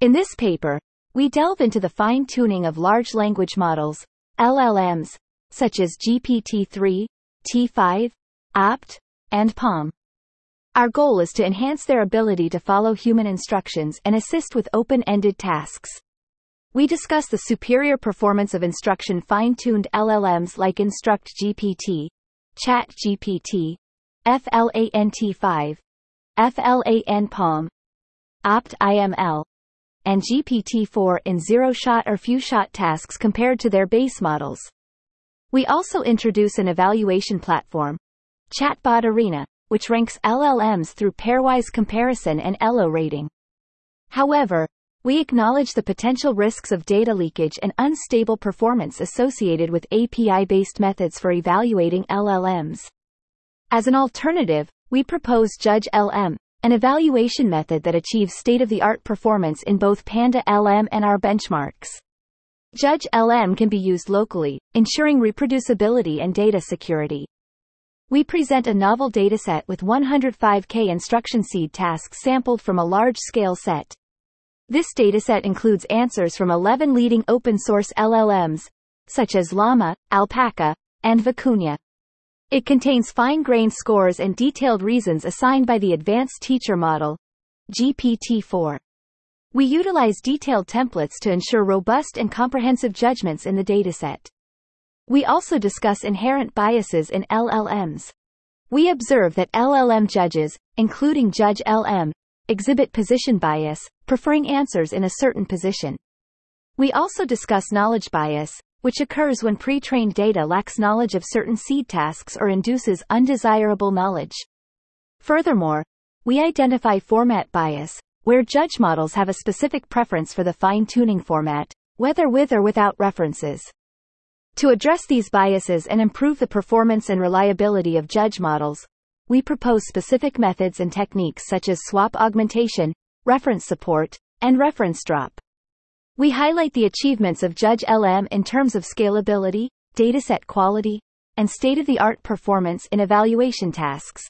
In this paper, we delve into the fine-tuning of large language models, LLMs, such as GPT-3, T5, OPT, and PaLM. Our goal is to enhance their ability to follow human instructions and assist with open-ended tasks. We discuss the superior performance of instruction fine-tuned LLMs like InstructGPT, ChatGPT, FLANT5, FLAN PaLM, OPT-IML, and GPT-4 in zero-shot or few-shot tasks compared to their base models. We also introduce an evaluation platform, Chatbot Arena, which ranks LLMs through pairwise comparison and ELO rating. However, we acknowledge the potential risks of data leakage and unstable performance associated with API-based methods for evaluating LLMs. As an alternative, we propose Judge LM, an evaluation method that achieves state-of-the-art performance in both Panda LM and our benchmarks. Judge LM can be used locally, ensuring reproducibility and data security. We present a novel dataset with 105K instruction seed tasks sampled from a large-scale set. This dataset includes answers from 11 leading open-source LLMs, such as Llama, Alpaca, and Vicuña. It contains fine-grained scores and detailed reasons assigned by the Advanced Teacher Model, GPT-4. We utilize detailed templates to ensure robust and comprehensive judgments in the dataset. We also discuss inherent biases in LLMs. We observe that LLM judges, including Judge LM, exhibit position bias, preferring answers in a certain position. We also discuss knowledge bias, which occurs when pre-trained data lacks knowledge of certain seed tasks or induces undesirable knowledge. Furthermore, we identify format bias, where judge models have a specific preference for the fine-tuning format, whether with or without references. To address these biases and improve the performance and reliability of judge models, we propose specific methods and techniques such as swap augmentation, reference support, and reference drop. We highlight the achievements of Judge LM in terms of scalability, dataset quality, and state-of-the-art performance in evaluation tasks.